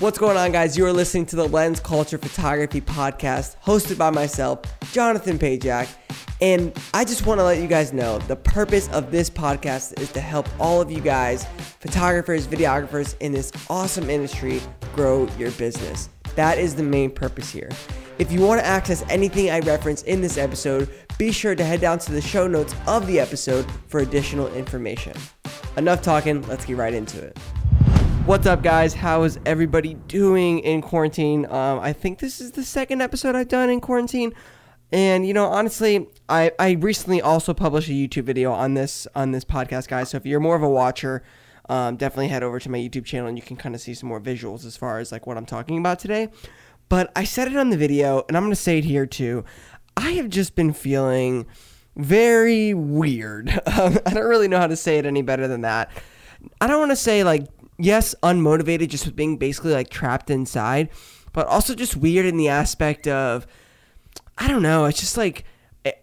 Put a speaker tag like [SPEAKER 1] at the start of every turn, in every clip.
[SPEAKER 1] What's going on, guys? You are listening to the Lens Culture Photography Podcast, hosted by myself, Jonathan Pajak. And I just want to let you guys know the purpose of this podcast is to help all of you guys, photographers, videographers in this awesome industry, grow your business. That is the main purpose here. If you want to access anything I reference in this episode, be sure to head down to the show notes of the episode for additional information. Enough talking, let's get right into it. What's up, guys? How is everybody doing in quarantine? Um, I think this is the second episode I've done in quarantine, and you know, honestly, I, I recently also published a YouTube video on this on this podcast, guys. So if you're more of a watcher, um, definitely head over to my YouTube channel and you can kind of see some more visuals as far as like what I'm talking about today. But I said it on the video, and I'm gonna say it here too. I have just been feeling very weird. I don't really know how to say it any better than that. I don't want to say like yes, unmotivated, just with being basically like trapped inside, but also just weird in the aspect of, I don't know, it's just like,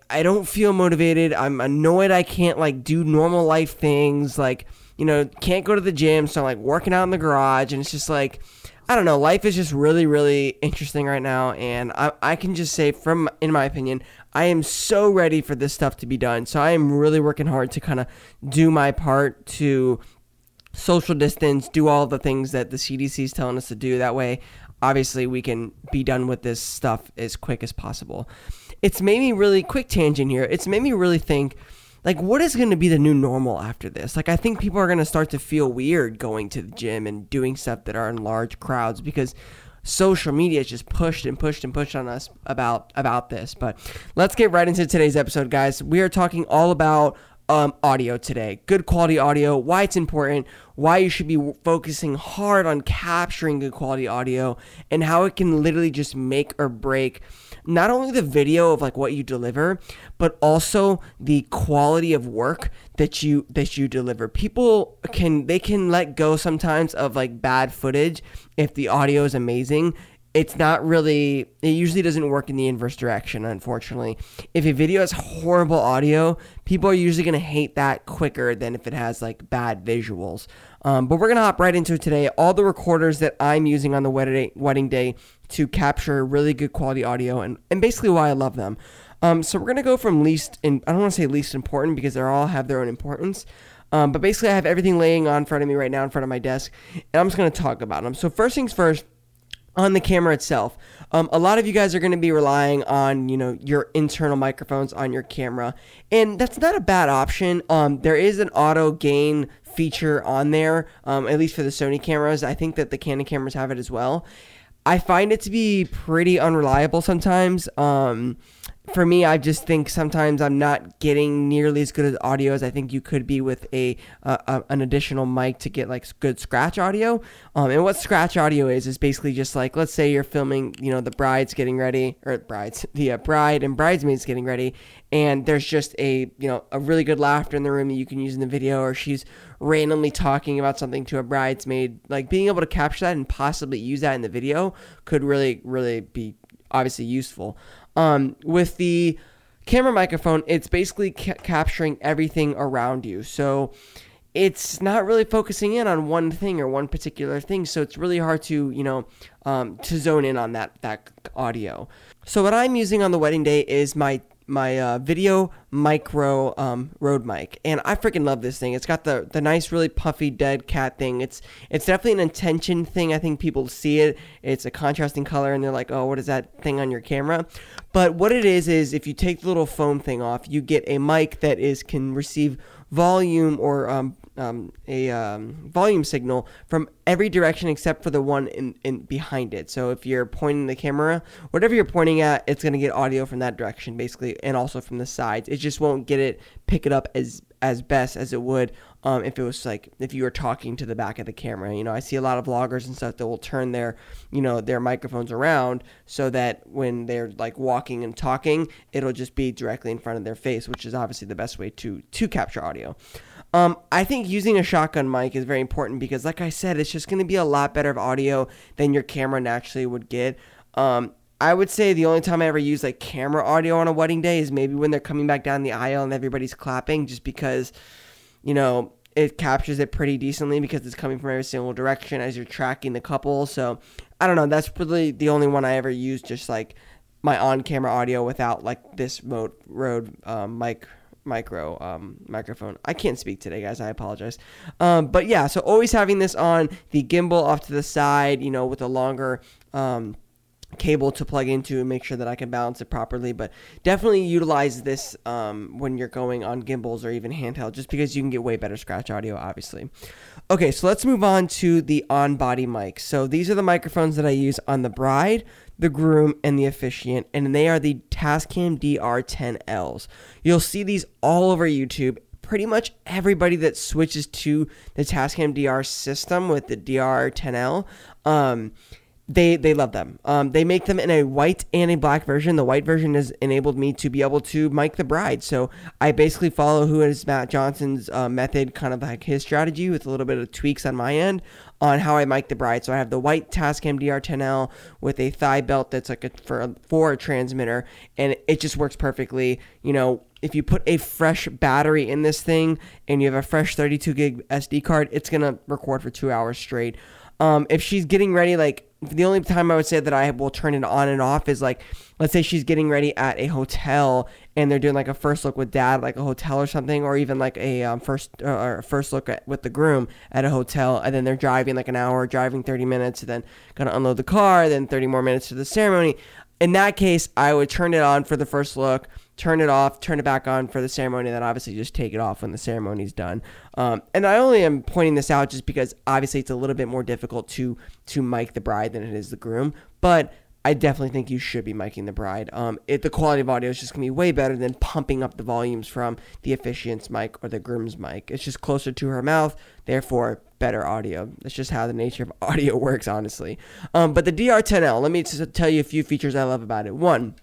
[SPEAKER 1] I don't feel motivated. I'm annoyed I can't like do normal life things, like, you know, can't go to the gym, so I'm like working out in the garage, and it's just like, I don't know, life is just really, really interesting right now, and I, I can just say, from in my opinion, I am so ready for this stuff to be done. So I am really working hard to kind of do my part to social distance, do all the things that the CDC is telling us to do. That way, obviously, we can be done with this stuff as quick as possible. It's made me really quick tangent here. It's made me really think like what is going to be the new normal after this like i think people are going to start to feel weird going to the gym and doing stuff that are in large crowds because social media is just pushed and pushed and pushed on us about about this but let's get right into today's episode guys we are talking all about um, audio today. Good quality audio, why it's important, why you should be focusing hard on capturing good quality audio, and how it can literally just make or break not only the video of like what you deliver, but also the quality of work that you that you deliver. People can they can let go sometimes of like bad footage if the audio is amazing it's not really it usually doesn't work in the inverse direction unfortunately. If a video has horrible audio people are usually going to hate that quicker than if it has like bad visuals. Um, but we're going to hop right into it today. All the recorders that i'm using on the wedding, wedding day to capture really good quality audio and, and basically why i love them. Um, so we're going to go from least in i don't want to say least important because they all have their own importance. Um, but basically i have everything laying on front of me right now in front of my desk and i'm just going to talk about them so first things first on the camera itself. Um, a lot of you guys are going to be relying on you know your internal microphones on your camera, and that's not a bad option. Um, there is an auto gain feature on there, um, at least for the Sony cameras. I think that the Canon cameras have it as well. I find it to be pretty unreliable sometimes. Um, for me, I just think sometimes I'm not getting nearly as good as audio as I think you could be with a, uh, an additional mic to get like good scratch audio. Um, and what scratch audio is is basically just like let's say you're filming, you know, the bride's getting ready or brides, the uh, bride and bridesmaids getting ready, and there's just a you know a really good laughter in the room that you can use in the video, or she's randomly talking about something to a bridesmaid. Like being able to capture that and possibly use that in the video could really really be obviously useful. Um, with the camera microphone, it's basically ca- capturing everything around you. So it's not really focusing in on one thing or one particular thing. So it's really hard to, you know, um, to zone in on that that audio. So what I'm using on the wedding day is my my uh, video micro um, Rode mic, and I freaking love this thing. It's got the the nice, really puffy dead cat thing. It's it's definitely an intention thing. I think people see it. It's a contrasting color, and they're like, "Oh, what is that thing on your camera?" But what it is is if you take the little foam thing off, you get a mic that is can receive volume or um, um, a um, volume signal from every direction except for the one in, in behind it. So if you're pointing the camera, whatever you're pointing at, it's gonna get audio from that direction basically, and also from the sides. It just won't get it pick it up as as best as it would um, if it was like if you were talking to the back of the camera. You know, I see a lot of vloggers and stuff that will turn their you know their microphones around so that when they're like walking and talking, it'll just be directly in front of their face, which is obviously the best way to to capture audio. Um, I think using a shotgun mic is very important because, like I said, it's just going to be a lot better of audio than your camera naturally would get. Um, I would say the only time I ever use like camera audio on a wedding day is maybe when they're coming back down the aisle and everybody's clapping, just because, you know, it captures it pretty decently because it's coming from every single direction as you're tracking the couple. So I don't know. That's really the only one I ever use, just like my on-camera audio without like this mode Rode um, mic micro um, microphone. I can't speak today, guys. I apologize. Um, but yeah, so always having this on the gimbal off to the side, you know, with a longer um, cable to plug into and make sure that I can balance it properly. But definitely utilize this um, when you're going on gimbals or even handheld, just because you can get way better scratch audio, obviously. Okay, so let's move on to the on body mic. So these are the microphones that I use on the bride, the groom, and the officiant, and they are the Tascam DR10Ls. You'll see these all over YouTube. Pretty much everybody that switches to the Tascam DR system with the DR10L. Um, they they love them. Um, they make them in a white and a black version. The white version has enabled me to be able to mic the bride. So I basically follow who is Matt Johnson's uh, method, kind of like his strategy, with a little bit of tweaks on my end on how I mic the bride. So I have the white Tascam DR10L with a thigh belt that's like a, for a, for a transmitter, and it just works perfectly. You know, if you put a fresh battery in this thing and you have a fresh 32 gig SD card, it's gonna record for two hours straight. Um, if she's getting ready, like the only time I would say that I will turn it on and off is like, let's say she's getting ready at a hotel and they're doing like a first look with dad, like a hotel or something, or even like a um, first uh, or first look at, with the groom at a hotel, and then they're driving like an hour, driving 30 minutes, and then gonna unload the car, then 30 more minutes to the ceremony. In that case, I would turn it on for the first look turn it off, turn it back on for the ceremony, and then obviously just take it off when the ceremony's done. Um, and I only am pointing this out just because obviously it's a little bit more difficult to to mic the bride than it is the groom, but I definitely think you should be miking the bride. Um, it, the quality of audio is just gonna be way better than pumping up the volumes from the officiant's mic or the groom's mic. It's just closer to her mouth, therefore better audio. That's just how the nature of audio works, honestly. Um, but the DR10L, let me just tell you a few features I love about it. One,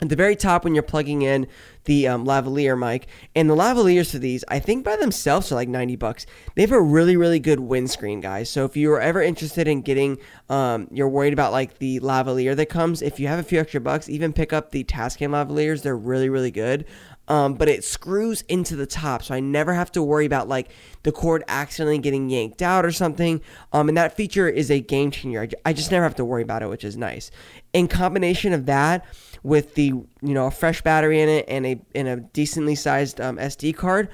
[SPEAKER 1] at the very top when you're plugging in the um, lavalier mic and the lavaliers for these i think by themselves are like 90 bucks. They have a really really good windscreen guys. So if you're ever interested in getting um, you're worried about like the lavalier that comes if you have a few extra bucks even pick up the tascam lavaliers. They're really really good um, but it screws into the top, so I never have to worry about like the cord accidentally getting yanked out or something. Um, and that feature is a game changer. I just never have to worry about it, which is nice. In combination of that with the you know a fresh battery in it and a in a decently sized um, SD card,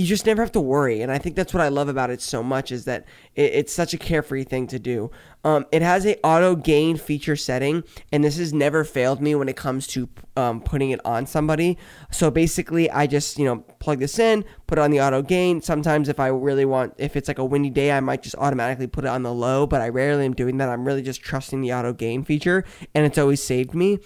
[SPEAKER 1] you just never have to worry. And I think that's what I love about it so much is that it, it's such a carefree thing to do. Um, it has a auto gain feature setting, and this has never failed me when it comes to um, putting it on somebody. So basically, I just you know plug this in, put it on the auto gain. Sometimes if I really want, if it's like a windy day, I might just automatically put it on the low, but I rarely am doing that. I'm really just trusting the auto gain feature, and it's always saved me.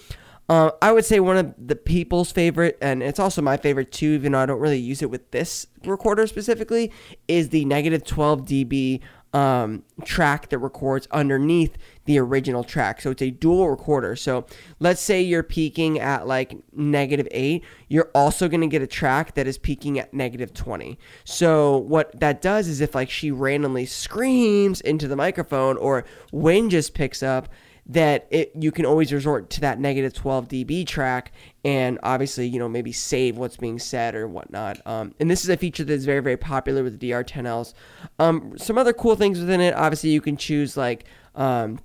[SPEAKER 1] Uh, I would say one of the people's favorite, and it's also my favorite too, even though I don't really use it with this recorder specifically, is the negative 12 dB um, track that records underneath the original track. So it's a dual recorder. So let's say you're peaking at like negative 8, you're also going to get a track that is peaking at negative 20. So what that does is if like she randomly screams into the microphone or wind just picks up, that it you can always resort to that negative 12 dB track and obviously you know maybe save what's being said or whatnot. Um, and this is a feature that is very very popular with the DR10Ls. Um, some other cool things within it, obviously you can choose like. Um,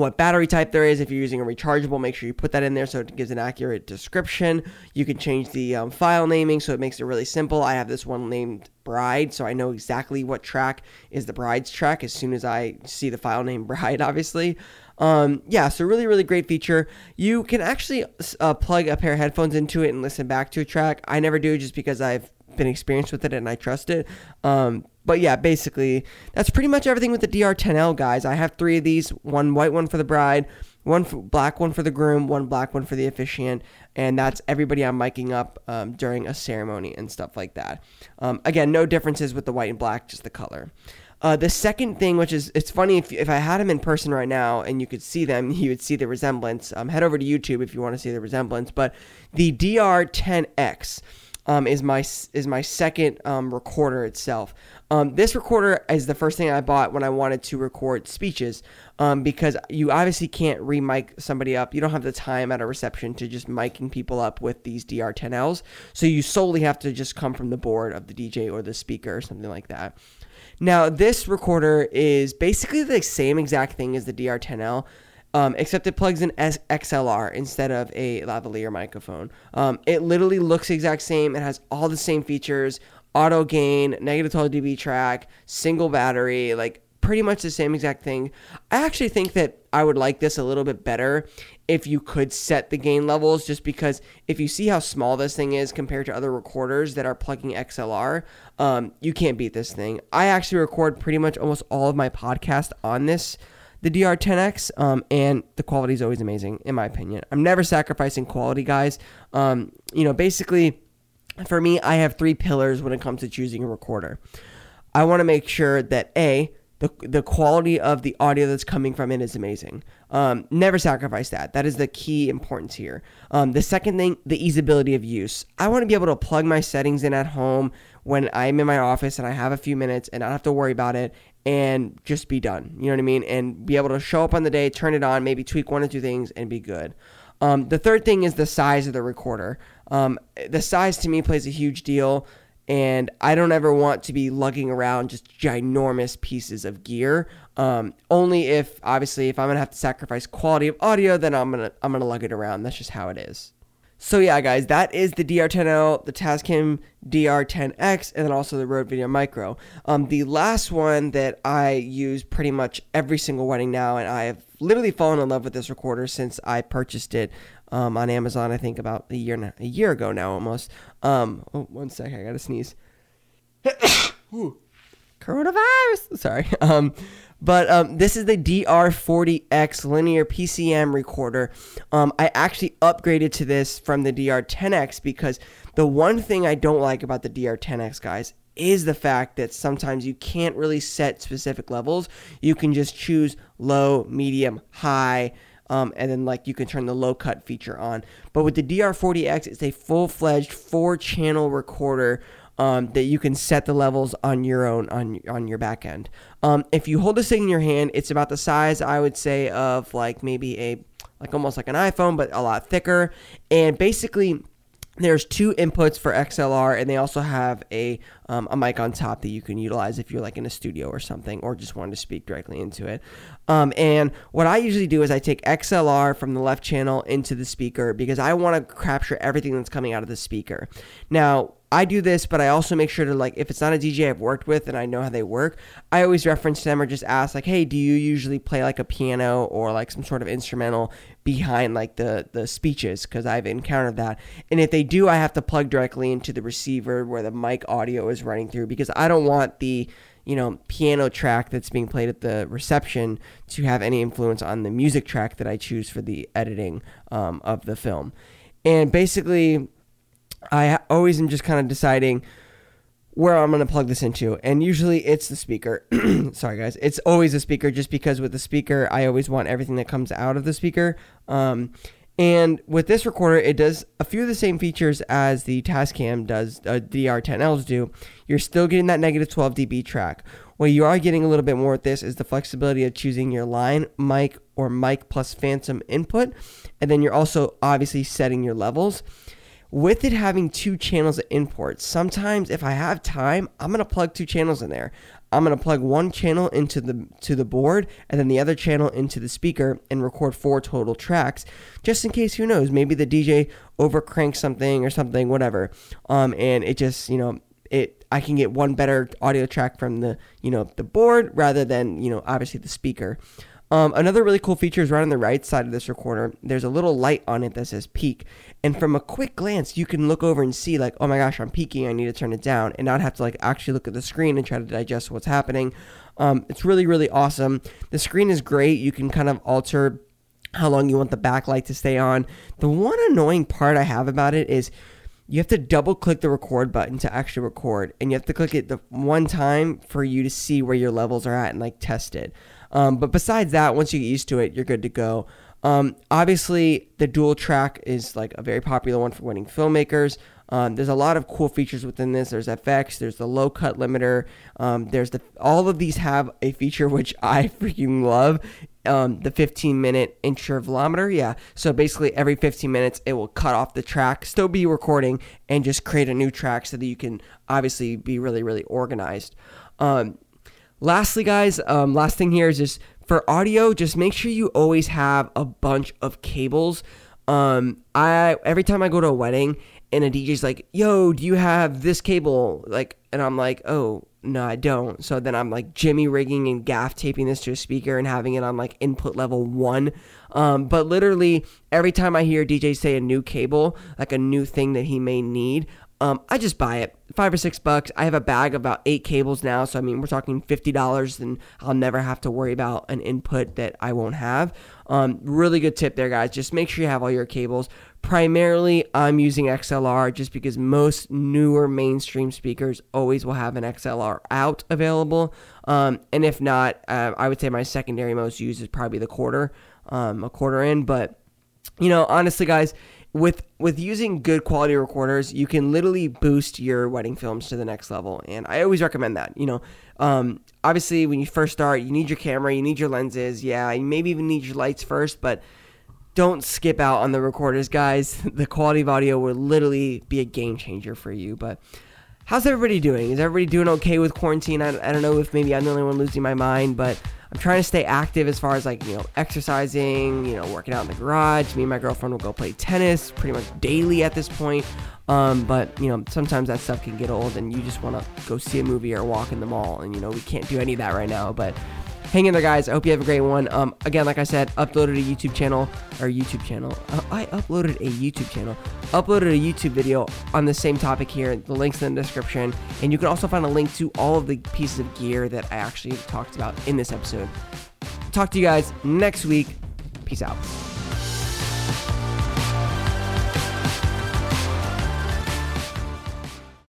[SPEAKER 1] what battery type there is. If you're using a rechargeable, make sure you put that in there so it gives an accurate description. You can change the um, file naming so it makes it really simple. I have this one named Bride, so I know exactly what track is the bride's track as soon as I see the file name Bride, obviously. Um, yeah, so really, really great feature. You can actually uh, plug a pair of headphones into it and listen back to a track. I never do just because I've been experienced with it and I trust it. Um, but yeah, basically, that's pretty much everything with the DR10L, guys. I have three of these one white one for the bride, one black one for the groom, one black one for the officiant, and that's everybody I'm miking up um, during a ceremony and stuff like that. Um, again, no differences with the white and black, just the color. Uh, the second thing, which is it's funny if, if I had them in person right now and you could see them, you would see the resemblance. Um, head over to YouTube if you want to see the resemblance. But the DR10X, um, is my is my second um, recorder itself. Um, this recorder is the first thing I bought when I wanted to record speeches um, because you obviously can't re-mic somebody up. You don't have the time at a reception to just miking people up with these DR10Ls. So you solely have to just come from the board of the DJ or the speaker or something like that. Now, this recorder is basically the same exact thing as the DR10L, um, except it plugs in S- XLR instead of a lavalier microphone. Um, it literally looks exact same. It has all the same features: auto gain, negative 12 dB track, single battery, like pretty much the same exact thing. I actually think that I would like this a little bit better if you could set the gain levels, just because if you see how small this thing is compared to other recorders that are plugging XLR, um, you can't beat this thing. I actually record pretty much almost all of my podcast on this the DR10X, um, and the quality is always amazing, in my opinion. I'm never sacrificing quality, guys. Um, you know, basically, for me, I have three pillars when it comes to choosing a recorder. I want to make sure that A, the, the quality of the audio that's coming from it is amazing. Um, never sacrifice that. That is the key importance here. Um, the second thing, the easeability of use. I want to be able to plug my settings in at home when I'm in my office and I have a few minutes and I don't have to worry about it and just be done. You know what I mean? And be able to show up on the day, turn it on, maybe tweak one or two things, and be good. Um, the third thing is the size of the recorder. Um, the size to me plays a huge deal, and I don't ever want to be lugging around just ginormous pieces of gear. Um, only if, obviously, if I'm gonna have to sacrifice quality of audio, then I'm gonna I'm gonna lug it around. That's just how it is. So yeah, guys, that is the DR10L, the Tascam DR10X, and then also the Rode Video Micro. Um, the last one that I use pretty much every single wedding now, and I have literally fallen in love with this recorder since I purchased it um, on Amazon. I think about a year a year ago now, almost. Um, oh, one sec, I gotta sneeze. Coronavirus. Sorry. Um, but um, this is the DR40X linear PCM recorder. Um, I actually upgraded to this from the DR10X because the one thing I don't like about the DR10X, guys, is the fact that sometimes you can't really set specific levels. You can just choose low, medium, high. Um, and then like you can turn the low cut feature on. But with the DR40X, it's a full fledged four channel recorder um, that you can set the levels on your own on on your back end. Um, if you hold this thing in your hand, it's about the size I would say of like maybe a like almost like an iPhone, but a lot thicker. And basically, there's two inputs for XLR, and they also have a um, a mic on top that you can utilize if you're like in a studio or something, or just want to speak directly into it. Um, and what I usually do is I take XLR from the left channel into the speaker because I want to capture everything that's coming out of the speaker. Now, I do this, but I also make sure to like if it's not a DJ I've worked with and I know how they work, I always reference them or just ask like, "Hey, do you usually play like a piano or like some sort of instrumental behind like the the speeches?" Because I've encountered that, and if they do, I have to plug directly into the receiver where the mic audio is running through because I don't want the you know piano track that's being played at the reception to have any influence on the music track that I choose for the editing um, of the film. And basically, I always am just kind of deciding where I'm going to plug this into. And usually it's the speaker. Sorry, guys. It's always the speaker just because with the speaker, I always want everything that comes out of the speaker. Um, and with this recorder, it does a few of the same features as the Tascam does, uh, DR10Ls do. You're still getting that negative 12 dB track. What you are getting a little bit more with this is the flexibility of choosing your line, mic, or mic plus phantom input. And then you're also obviously setting your levels with it having two channels of import, sometimes if I have time, I'm gonna plug two channels in there. I'm gonna plug one channel into the to the board and then the other channel into the speaker and record four total tracks, just in case who knows, maybe the DJ overcranks something or something, whatever. Um, and it just you know it I can get one better audio track from the you know the board rather than you know obviously the speaker. Um, another really cool feature is right on the right side of this recorder. There's a little light on it that says peak, and from a quick glance, you can look over and see like, oh my gosh, I'm peaking. I need to turn it down, and not have to like actually look at the screen and try to digest what's happening. Um, it's really really awesome. The screen is great. You can kind of alter how long you want the backlight to stay on. The one annoying part I have about it is you have to double click the record button to actually record and you have to click it the one time for you to see where your levels are at and like test it um, but besides that, once you get used to it, you're good to go. Um, obviously, the dual track is like a very popular one for wedding filmmakers. Um, there's a lot of cool features within this. There's FX, there's the low cut limiter. Um, there's the all of these have a feature which I freaking love. Um, the 15 minute intervalometer. Yeah. So basically, every 15 minutes, it will cut off the track, still be recording, and just create a new track so that you can obviously be really, really organized. Um, lastly, guys, um, last thing here is just for audio, just make sure you always have a bunch of cables. Um, I every time I go to a wedding and a DJ's like, "Yo, do you have this cable?" Like, and I'm like, "Oh, no, I don't. So then I'm like jimmy rigging and gaff taping this to a speaker and having it on like input level one. Um, but literally every time I hear a DJ say a new cable, like a new thing that he may need, um, I just buy it. Five or six bucks. I have a bag of about eight cables now. So, I mean, we're talking $50 and I'll never have to worry about an input that I won't have. Um, really good tip there, guys. Just make sure you have all your cables. Primarily, I'm using XLR just because most newer mainstream speakers always will have an XLR out available. Um, and if not, uh, I would say my secondary most used is probably the quarter, um, a quarter in. But you know, honestly, guys, with with using good quality recorders, you can literally boost your wedding films to the next level. And I always recommend that. You know, um, obviously when you first start, you need your camera, you need your lenses, yeah, you maybe even need your lights first, but don't skip out on the recorders, guys. The quality of audio will literally be a game changer for you. But how's everybody doing? Is everybody doing okay with quarantine? I, I don't know if maybe I'm the only one losing my mind, but I'm trying to stay active as far as like, you know, exercising, you know, working out in the garage. Me and my girlfriend will go play tennis pretty much daily at this point. Um, but, you know, sometimes that stuff can get old and you just want to go see a movie or walk in the mall. And, you know, we can't do any of that right now. But hang in there, guys. I hope you have a great one. Um, again, like I said, uploaded a YouTube channel or YouTube channel. Uh, I uploaded a YouTube channel, uploaded a YouTube video on the same topic here. The links in the description, and you can also find a link to all of the pieces of gear that I actually talked about in this episode. Talk to you guys next week. Peace out.